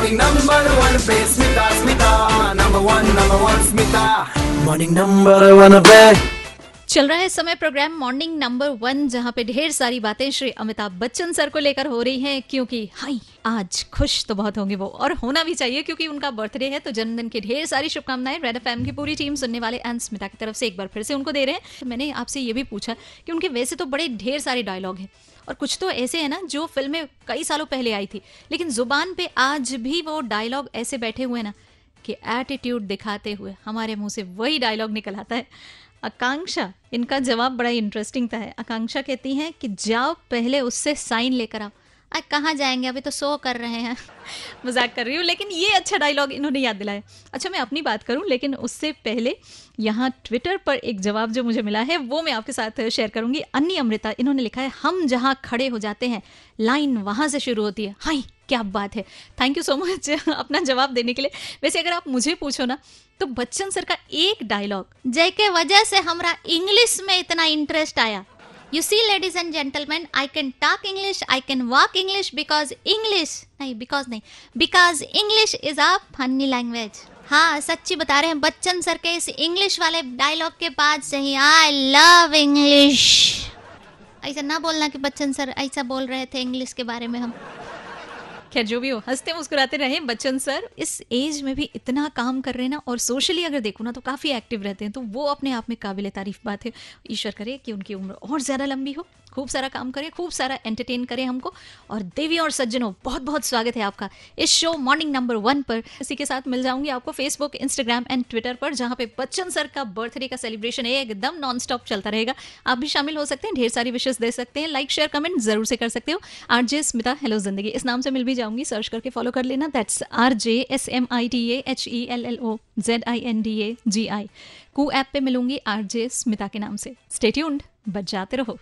Morning number one pe Smita Smita ah. number one number one Smita ah. Morning number one pe चल रहा है समय programme morning number one, जहाँ पे ढेर सारी बातें श्री अमिताभ बच्चन सर को लेकर हो रही हैं, क्योंकि हाई आज खुश तो बहुत होंगे वो, और होना भी चाहिए, क्योंकि उनका बर्थडे है तो जन्मदिन की ढेर सारी शुभकामनाएँ रेड एफ़ की पूरी टीम सुनने वाले एंड स्मिता की तरफ़ से एक बार फिर से उनको दे रहे हैं। तो मैंने आपसे ये भी पूछा कि उनके वैसे तो बड़े ढेर सारे डायलॉग हैं, और कुछ तो ऐसे है ना, जो फ़िल्में कई सालों पहले आई थी, लेकिन ज़ुबान पे आज भी वो डायलॉग ऐसे बैठे हुए ना, कि एटीट्यूड दिखाते हुए हमारे मुँह से वही डायलॉग निकल आता है। आकांक्षा, इनका जवाब बड़ा इंटरेस्टिंग था है। आकांक्षा कहती हैं कि जाओ पहले उससे साइन लेकर आओ। आज कहाँ जाएँगे? अभी तो सो कर रहे हैं। मज़ाक कर रही हूँ, लेकिन ये अच्छा डायलॉग इन्होंने याद दिलाया। अच्छा मैं अपनी बात करूँ, लेकिन उससे पहले यहाँ ट्विटर पर एक जवाब जो मुझे मिला है, वो मैं आपके साथ शेयर करूँगी। अन्य अमृता, इन्होंने लिखा है, हम जहाँ खड़े हो जाते हैं लाइन वहाँ से शुरू होती है। हाई क्या बात है। थैंक यू सो मच अपना जवाब देने के लिए। वैसे अगर आप मुझे पूछो ना तो बच्चन सर का एक डायलॉग जय के वजह से हमारा इंग्लिश में इतना इंटरेस्ट आया। You see ladies and gentleman I can talk English I can walk English because English नहीं बिकॉज़ नहीं because English is a funny language हाँ सच्ची बता रहे हैं बच्चन सर के इस इंग्लिश वाले डायलॉग के बाद से ही आई लव इंग्लिश ऐसा ना बोलना कि बच्चन सर ऐसा बोल रहे थे इंग्लिश के बारे में हम। खैर, जो भी हो, हँसते मुस्कुराते रहे, बच्चन सर, इस एज में भी इतना काम कर रहे हैं ना, और सोशली अगर देखो ना तो काफ़ी एक्टिव रहते हैं तो वो अपने आप में काबिल तारीफ़ बात है। ईश्वर करे कि उनकी उम्र और ज़्यादा लंबी हो। खूब सारा काम करें खूब सारा एंटरटेन करें हमको। और देवी और सज्जनों बहुत बहुत स्वागत है आपका इस शो मॉर्निंग नंबर वन पर। इसी के साथ मिल जाऊँगी आपको फेसबुक इंस्टाग्राम एंड ट्विटर पर, जहाँ पे बच्चन सर का बर्थडे का सेलिब्रेशन है एकदम नॉन स्टॉप चलता रहेगा। आप भी शामिल हो सकते हैं, ढेर सारी विशेष दे सकते हैं लाइक शेयर कमेंट ज़रूर से कर सकते हो। आर जे स्मिता हेलो ज़िंदगी। इस नाम से मिल भी जाऊँगी सर्च करके फॉलो कर लेना। That's R J S M I T H E L L O Z I N D A G I Koo app पे मिलूँगी आर जे स्मिता के नाम से। स्टेट्यून्ड बच जाते रहो।